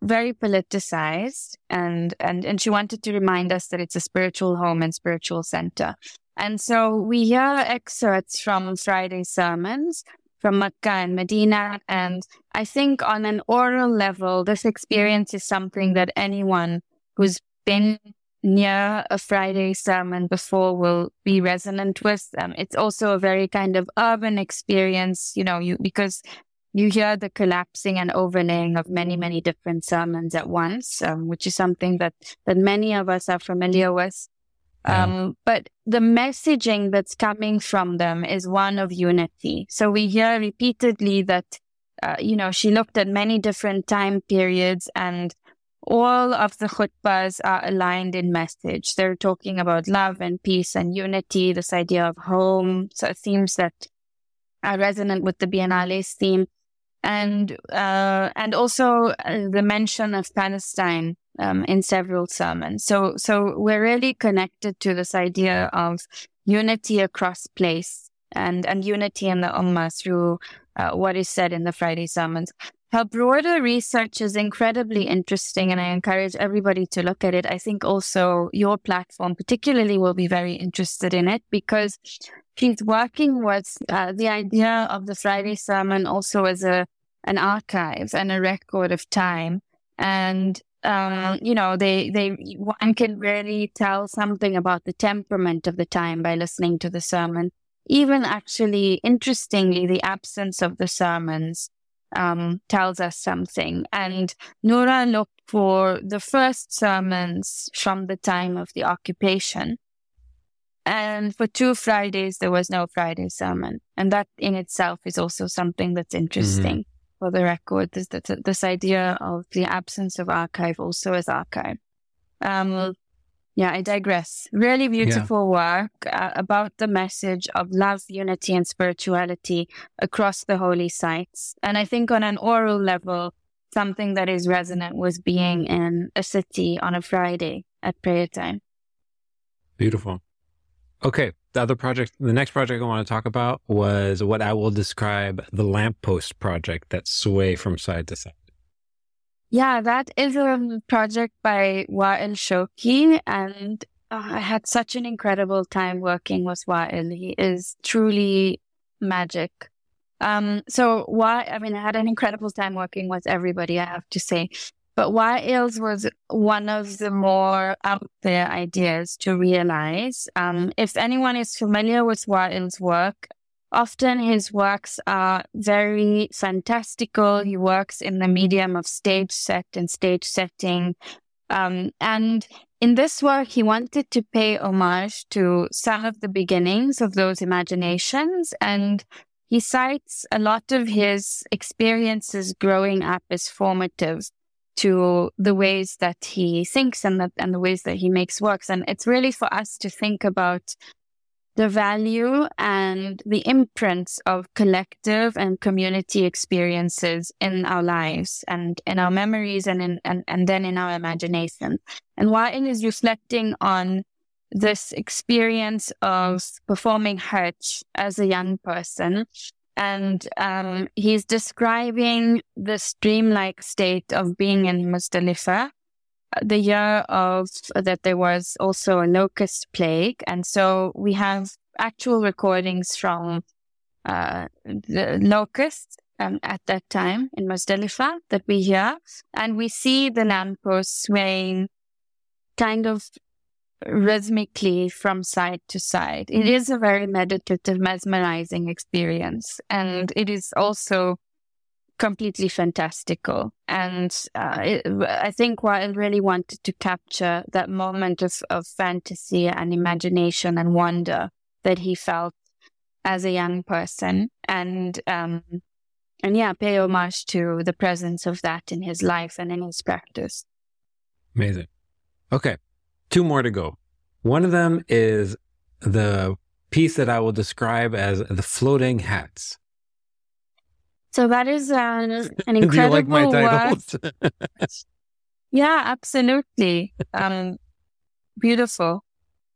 very politicized and, and, and she wanted to remind us that it's a spiritual home and spiritual center. And so we hear excerpts from Friday sermons from Mecca and Medina. And I think on an oral level, this experience is something that anyone who's been near a Friday sermon before will be resonant with. them. it's also a very kind of urban experience, you know, you, because you hear the collapsing and overlaying of many, many different sermons at once, um, which is something that, that many of us are familiar with. Yeah. Um, but the messaging that's coming from them is one of unity. So we hear repeatedly that, uh, you know, she looked at many different time periods and all of the khutbahs are aligned in message. They're talking about love and peace and unity, this idea of home, so themes that are resonant with the Biennale's theme, and uh, and also uh, the mention of Palestine um, in several sermons. So so we're really connected to this idea of unity across place and and unity in the ummah through uh, what is said in the Friday sermons. Her broader research is incredibly interesting, and I encourage everybody to look at it. I think also your platform, particularly, will be very interested in it because she's working with uh, the idea of the Friday sermon also as a an archive and a record of time. And um, you know, they they one can really tell something about the temperament of the time by listening to the sermon. Even actually, interestingly, the absence of the sermons um, tells us something. And Noura looked for the first sermons from the time of the occupation. And for two Fridays, there was no Friday sermon. And that in itself is also something that's interesting mm-hmm. for the record. This, this, this, idea of the absence of archive also as archive. Um, yeah, I digress. Really beautiful yeah. work uh, about the message of love, unity, and spirituality across the holy sites. And I think on an oral level, something that is resonant was being in a city on a Friday at prayer time. Beautiful. Okay. The other project, the next project I want to talk about was what I will describe the lamppost project that sway from side to side. Yeah, that is a project by Wael Shawky, and uh, I had such an incredible time working with Wael. He is truly magic. Um, so why? I mean, I had an incredible time working with everybody. I have to say, but Wael's was one of the more out there ideas to realize. Um, if anyone is familiar with Wael's work, Often his works are very fantastical. He works in the medium of stage set and stage setting. Um, and in this work, he wanted to pay homage to some of the beginnings of those imaginations. And he cites a lot of his experiences growing up as formative to the ways that he thinks and and the ways that he makes works. And it's really for us to think about the value and the imprints of collective and community experiences in our lives and in our memories and in, and, and then in our imagination. And Wael is reflecting on this experience of performing Hajj as a young person. And um, he's describing the dreamlike state of being in Muzdalifah the year of that there was also a locust plague. And so we have actual recordings from uh, the locusts um, at that time in Muzdalifah that we hear. And we see the lamppost swaying kind of rhythmically from side to side. It is a very meditative, mesmerizing experience. And it is also completely fantastical. And uh, it, I think Wael really wanted to capture that moment of, of fantasy and imagination and wonder that he felt as a young person. And, um, and yeah, pay homage to the presence of that in his life and in his practice. Amazing. Okay. Two more to go. One of them is the piece that I will describe as the floating hats. So that is an, an incredible Do like my titles? yeah, absolutely. Um, beautiful.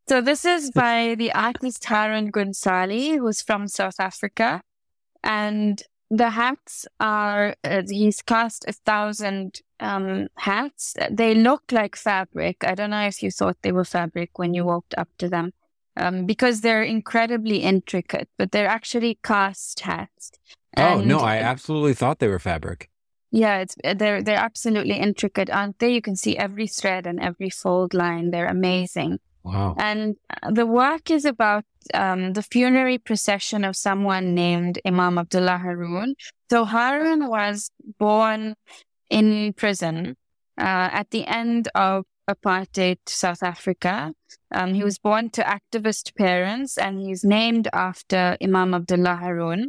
So this is by the artist Haroon Gunn-Salie, who's from South Africa. And the hats are, uh, he's cast a thousand um, hats. They look like fabric. I don't know if you thought they were fabric when you walked up to them. Um, because they're incredibly intricate, but they're actually cast hats. Oh no, I absolutely thought they were fabric. Yeah, it's they're they're absolutely intricate, aren't they? You can see every thread and every fold line. They're amazing. Wow. And uh, the work is about um, the funerary procession of someone named Imam Abdullah Haron. So Haroon was born in prison uh, at the end of apartheid South Africa. Um, he was born to activist parents and he's named after Imam Abdullah Haron,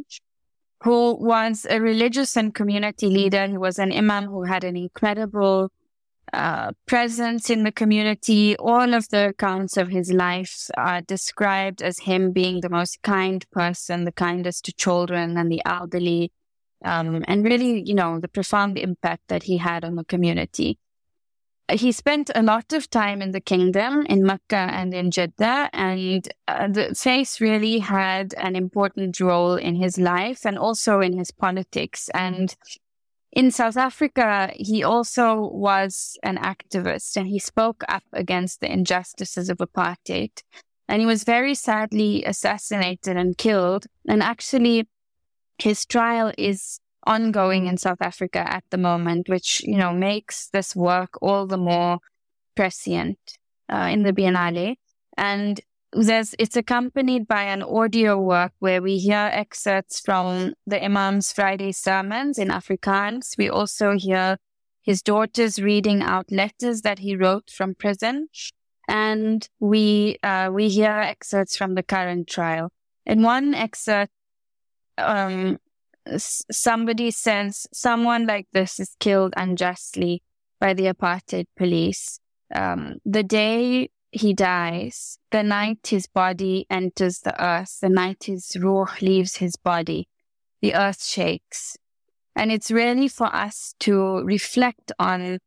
who was a religious and community leader. He was an imam who had an incredible uh, presence in the community. All of the accounts of his life are described as him being the most kind person, the kindest to children and the elderly, um, and really, you know, the profound impact that he had on the community. He spent a lot of time in the kingdom, in Mecca and in Jeddah, and uh, the faith really had an important role in his life and also in his politics. And in South Africa, he also was an activist and he spoke up against the injustices of apartheid. And he was very sadly assassinated and killed. And actually, his trial is ongoing in South Africa at the moment, which, you know, makes this work all the more prescient uh, in the Biennale. And there's it's accompanied by an audio work where we hear excerpts from the Imam's Friday sermons in Afrikaans. We also hear his daughters reading out letters that he wrote from prison, and we uh, we hear excerpts from the current trial. In one excerpt, um, somebody says someone like this is killed unjustly by the apartheid police. Um, the day he dies, the night his body enters the earth, the night his ruh leaves his body, the earth shakes. And it's really for us to reflect on,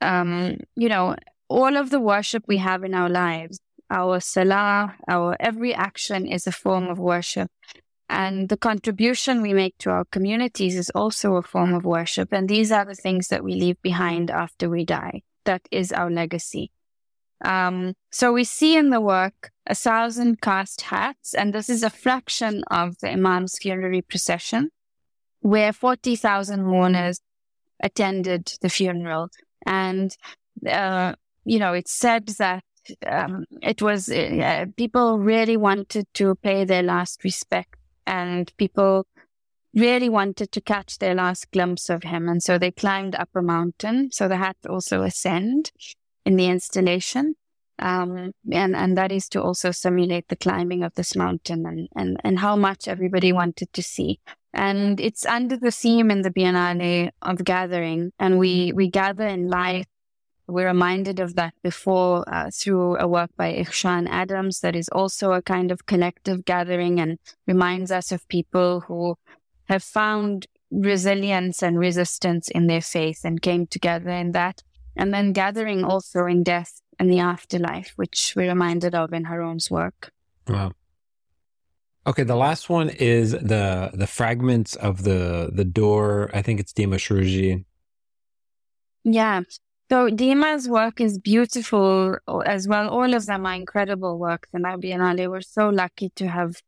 um, you know, all of the worship we have in our lives. Our salah, our every action is a form of worship. And the contribution we make to our communities is also a form of worship. And these are the things that we leave behind after we die. That is our legacy. Um, so we see in the work a thousand cast hats, and this is a fraction of the Imam's funerary procession, where 40,000 mourners attended the funeral. And, uh, you know, it's said that um, it was, uh, people really wanted to pay their last respect, and people really wanted to catch their last glimpse of him. And so they climbed up a mountain. So they had to also ascend in the installation. Um, and, and that is to also simulate the climbing of this mountain and, and, and how much everybody wanted to see. And it's under the theme in the Biennale of gathering. And we, we gather in light. We're reminded of that before uh, through a work by Igshaan Adams that is also a kind of collective gathering and reminds us of people who have found resilience and resistance in their faith and came together in that and then gathering also in death and the afterlife, which we're reminded of in Haroon's work. Wow. Okay, the last one is the the fragments of the the door. I think it's Dima Srouji. Yeah. So Dima's work is beautiful as well. All of them are incredible works, and I Biennale we're so lucky to have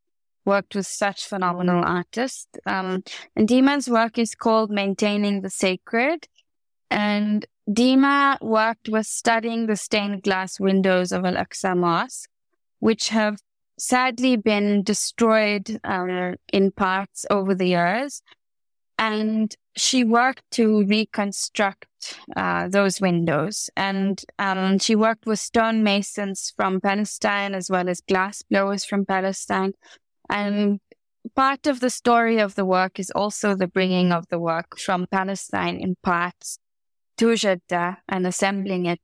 worked with such phenomenal artists. Um, and Dima's work is called Maintaining the Sacred. And Dima worked with studying the stained glass windows of Al Aqsa Mosque, which have sadly been destroyed um, in parts over the years. And she worked to reconstruct uh, those windows. And um, she worked with stonemasons from Palestine as well as glass blowers from Palestine. And part of the story of the work is also the bringing of the work from Palestine in parts to Jeddah and assembling it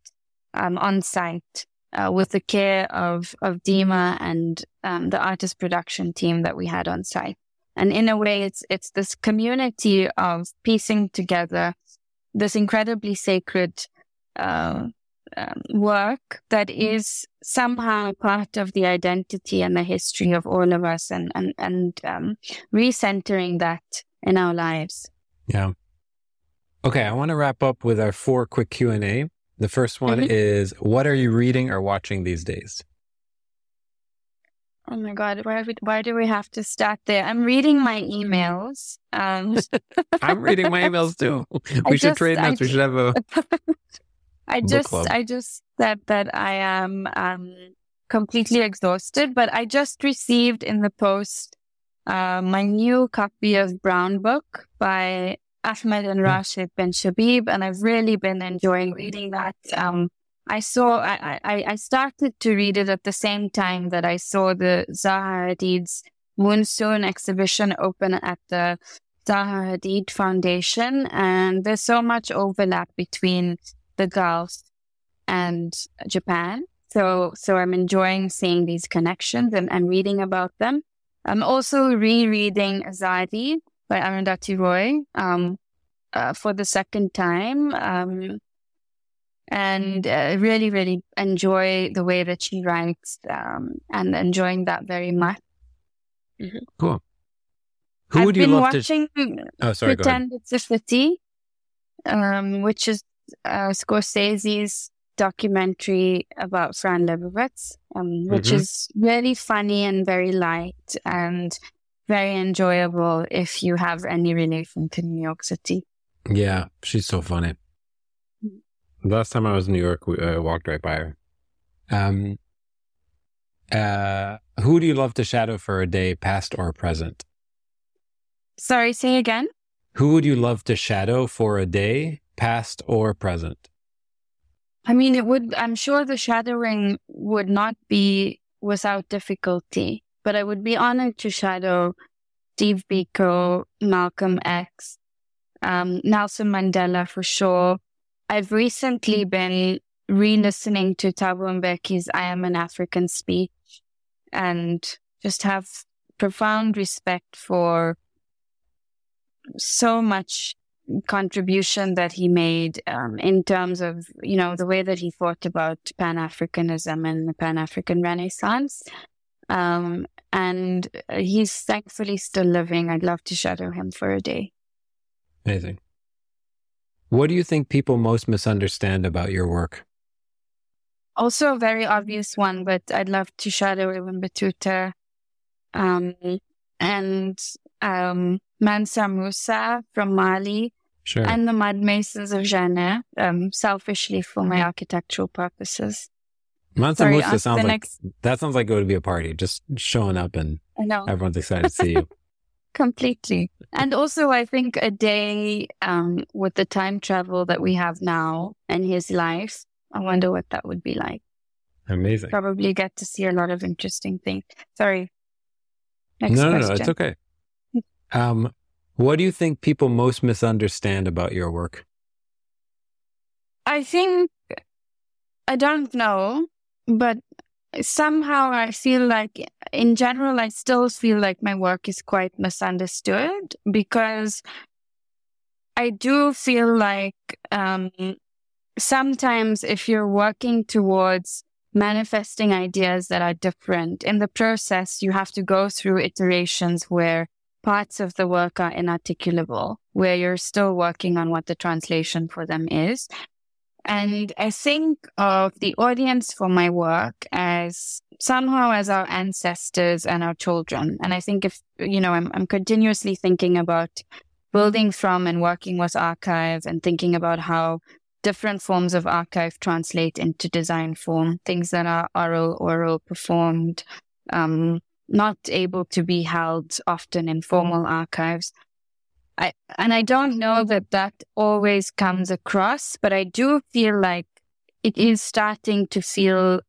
um, on site uh, with the care of, of Dima and um, the artist production team that we had on site. And in a way, it's, it's this community of piecing together this incredibly sacred uh, um, work that is somehow part of the identity and the history of all of us and, and, and um, recentering that in our lives. Yeah. Okay, I want to wrap up with our four quick Q&A. The first one mm-hmm. is what are you reading or watching these days? Oh my god, why, why do we have to start there? I'm reading my emails. Um, I'm reading my emails too. We I should just, trade notes. I, we should have a I just. I just said that I am um, completely exhausted, but I just received in the post uh, my new copy of Brown Book by Ahmed and Rashid bin Shabib, and I've really been enjoying reading that. Um, I saw, I, I, I started to read it at the same time that I saw the Zaha Hadid's Monsoon exhibition open at the Zaha Hadid Foundation. And there's so much overlap between the Gulf and Japan. So, so I'm enjoying seeing these connections and, and reading about them. I'm also rereading Azadi by Arundhati Roy um, uh, for the second time. Um, and uh, really, really enjoy the way that she writes um, and enjoying that very much. Mm-hmm. Cool. Who I've would you been love watching to? Oh, sorry. Pretend It's a City, um, which is uh, Scorsese's documentary about Fran Lebowitz, um, which mm-hmm. is really funny and very light and very enjoyable if you have any relation to New York City. Yeah, she's so funny. Last time I was in New York, we uh, walked right by her. Um, uh, who do you love to shadow for a day, past or present? Sorry, say again. Who would you love to shadow for a day, past or present? I mean, it would, I'm sure the shadowing would not be without difficulty, but I would be honored to shadow Steve Biko, Malcolm X, um, Nelson Mandela for sure, I've recently been re-listening to Thabo Mbeki's I Am an African speech and just have profound respect for so much contribution that he made um, in terms of, you know, the way that he thought about Pan-Africanism and the Pan-African Renaissance. Um, and he's thankfully still living. I'd love to shadow him for a day. Amazing. What do you think people most misunderstand about your work? Also, a very obvious one, but I'd love to shadow Ibn Battuta um, and um, Mansa Musa from Mali sure. and the Mud Masons of Djenné, um, selfishly for my architectural purposes. Mansa Sorry, Musa sounds like next... that sounds like it would be a party, just showing up and everyone's excited to see you. Completely. And also, I think a day um, with the time travel that we have now and his life, I wonder what that would be like. Amazing. Probably get to see a lot of interesting things. Sorry. Next no, question. no, no, it's okay. Um, what do you think people most misunderstand about your work? I think, I don't know, but somehow I feel like, in general, I still feel like my work is quite misunderstood because I do feel like um, sometimes if you're working towards manifesting ideas that are different, in the process, you have to go through iterations where parts of the work are inarticulable, where you're still working on what the translation for them is. And I think of the audience for my work as somehow as our ancestors and our children. And I think if, you know, I'm, I'm continuously thinking about building from and working with archive and thinking about how different forms of archive translate into design form, things that are oral, oral, performed, um, not able to be held often in formal archives. I, and I don't know that that always comes across, but I do feel like it is starting to feel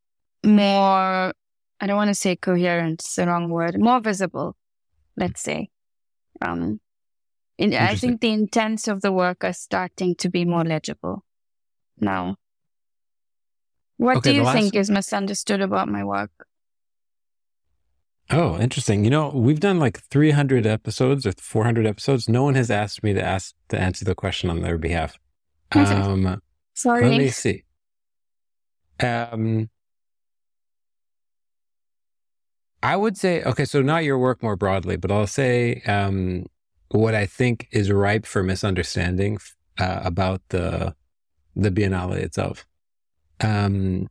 more, I don't want to say coherent, it's the wrong word, more visible, let's say. Um, in, I think the intents of the work are starting to be more legible now. What okay, do you last... think is misunderstood about my work? Oh, interesting. You know, we've done like 300 episodes or 400 episodes. No one has asked me to ask to answer the question on their behalf. Um, Sorry. Let me see. Um, I would say, okay, so not your work more broadly, but I'll say um, what I think is ripe for misunderstanding uh, about the the Biennale itself. Um,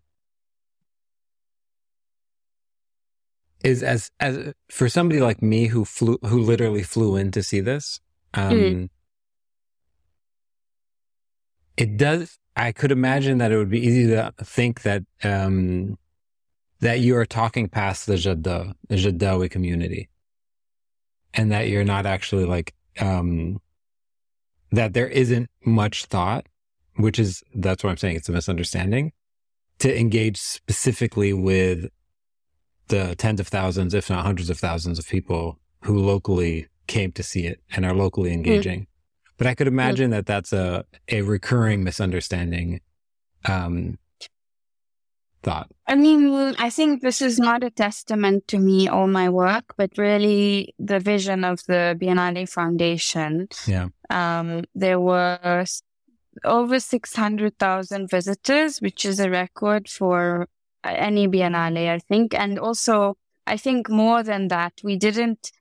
is as as for somebody like me who flew who literally flew in to see this um mm. it does i could imagine that it would be easy to think that um that you are talking past the Jadda, the Jaddawi community and that you're not actually like um that there isn't much thought which is that's what i'm saying it's a misunderstanding to engage specifically with the tens of thousands, if not hundreds of thousands of people who locally came to see it and are locally mm. engaging. Mm. But I could imagine mm. that that's a, a recurring misunderstanding um, thought. I mean, I think this is not a testament to me or my work, but really the vision of the Biennale Foundation. Yeah. Um, there were over 600,000 visitors, which is a record for any Biennale, I think. And also, I think more than that, we didn't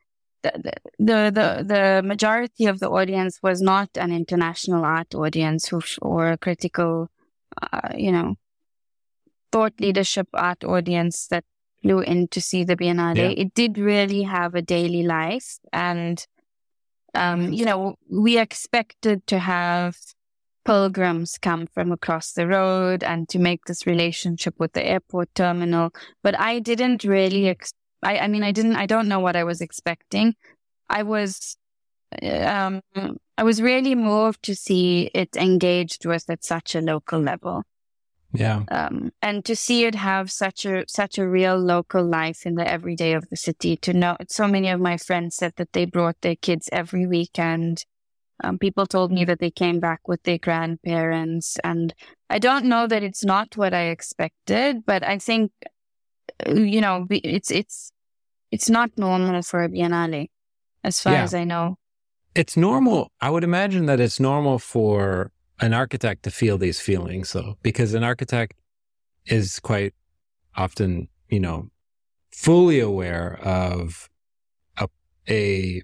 the, the the the majority of the audience was not an international art audience who, or a critical, uh, you know, thought leadership art audience that flew in to see the Biennale. Yeah. It did really have a daily life, and um, you know, we expected to have pilgrims come from across the road and to make this relationship with the airport terminal. But I didn't really ex- I, I mean, I didn't, I don't know what I was expecting. I was, um, I was really moved to see it engaged with at such a local level. Yeah. Um, and to see it have such a, such a real local life in the everyday of the city to know so many of my friends said that they brought their kids every weekend. Um, people told me that they came back with their grandparents and I don't know that it's not what I expected, but I think you know, it's it's it's not normal for a biennale, as far yeah. as I know. It's normal. I would imagine that it's normal for an architect to feel these feelings, though, because an architect is quite often, you know, fully aware of a, a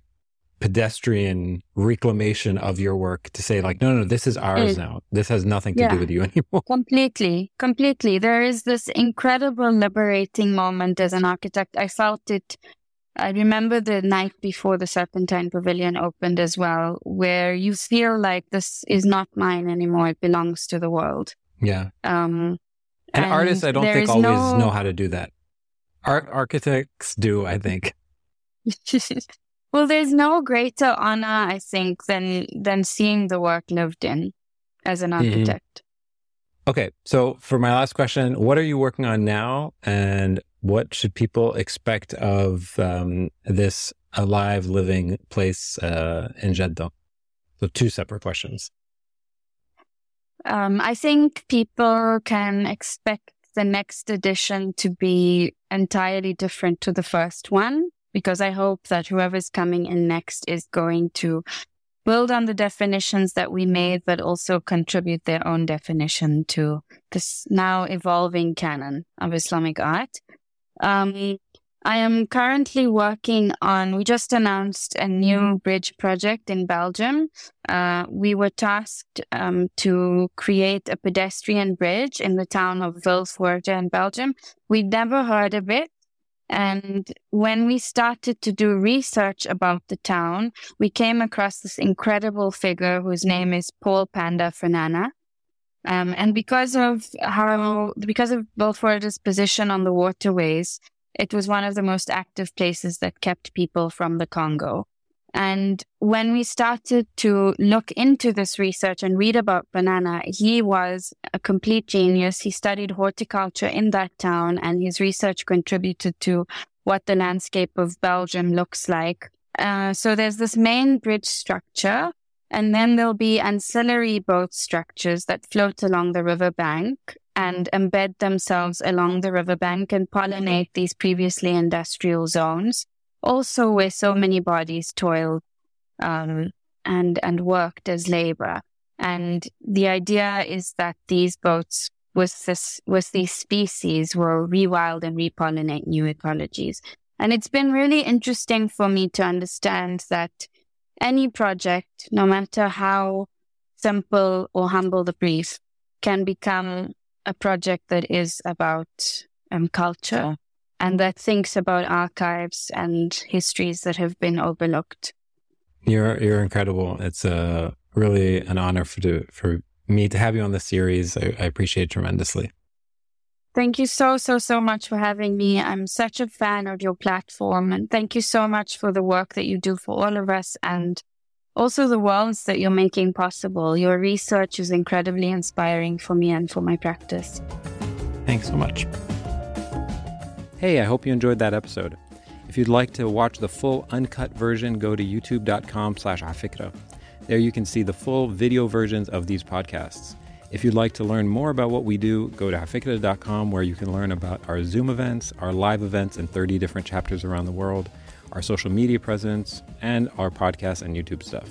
pedestrian reclamation of your work to say like no no this is ours now. This has nothing to yeah, do with you anymore. Completely. Completely. There is this incredible liberating moment as an architect. I felt it i remember the night before the serpentine pavilion opened as well where you feel like this is not mine anymore it belongs to the world yeah um and, and artists i don't think always no... know how to do that art architects do i think Well, there's no greater honor, I think, than than seeing the work lived in as an mm-hmm. architect. Mm-hmm. Okay, so for my last question, what are you working on now, and what should people expect of um, this alive, living place uh, in Jeddah? So, two separate questions. Um, I think people can expect the next edition to be entirely different to the first one because I hope that whoever's coming in next is going to build on the definitions that we made, but also contribute their own definition to this now evolving canon of Islamic art. Um, I am currently working on, we just announced a new bridge project in Belgium. Uh, we were tasked um, to create a pedestrian bridge in the town of Vilvoorde in Belgium. We'd never heard of it. And when we started to do research about the town, we came across this incredible figure whose name is Paul Panda Farnana. Um, and because of how, because of Vilvoorde's position on the waterways, it was one of the most active places that kept people from the Congo. And when we started to look into this research and read about Farnana, he was a complete genius. He studied horticulture in that town and his research contributed to what the landscape of Belgium looks like. Uh, so there's this main bridge structure and then there'll be ancillary boat structures that float along the riverbank and embed themselves along the riverbank and pollinate these previously industrial zones also where so many bodies toiled um, and and worked as labor. And the idea is that these boats with this with these species will rewild and repollinate new ecologies. And it's been really interesting for me to understand that any project, no matter how simple or humble the brief, can become a project that is about um, culture and that thinks about archives and histories that have been overlooked. You're you're incredible. It's a uh, really an honor for to, for me to have you on the series. I, I appreciate it tremendously. Thank you so, so, so much for having me. I'm such a fan of your platform. And thank you so much for the work that you do for all of us and also the worlds that you're making possible. Your research is incredibly inspiring for me and for my practice. Thanks so much. Hey, I hope you enjoyed that episode. If you'd like to watch the full uncut version, go to youtube.com slash afikra. There you can see the full video versions of these podcasts. If you'd like to learn more about what we do, go to afikra.com where you can learn about our Zoom events, our live events in 30 different chapters around the world, our social media presence, and our podcast and YouTube stuff.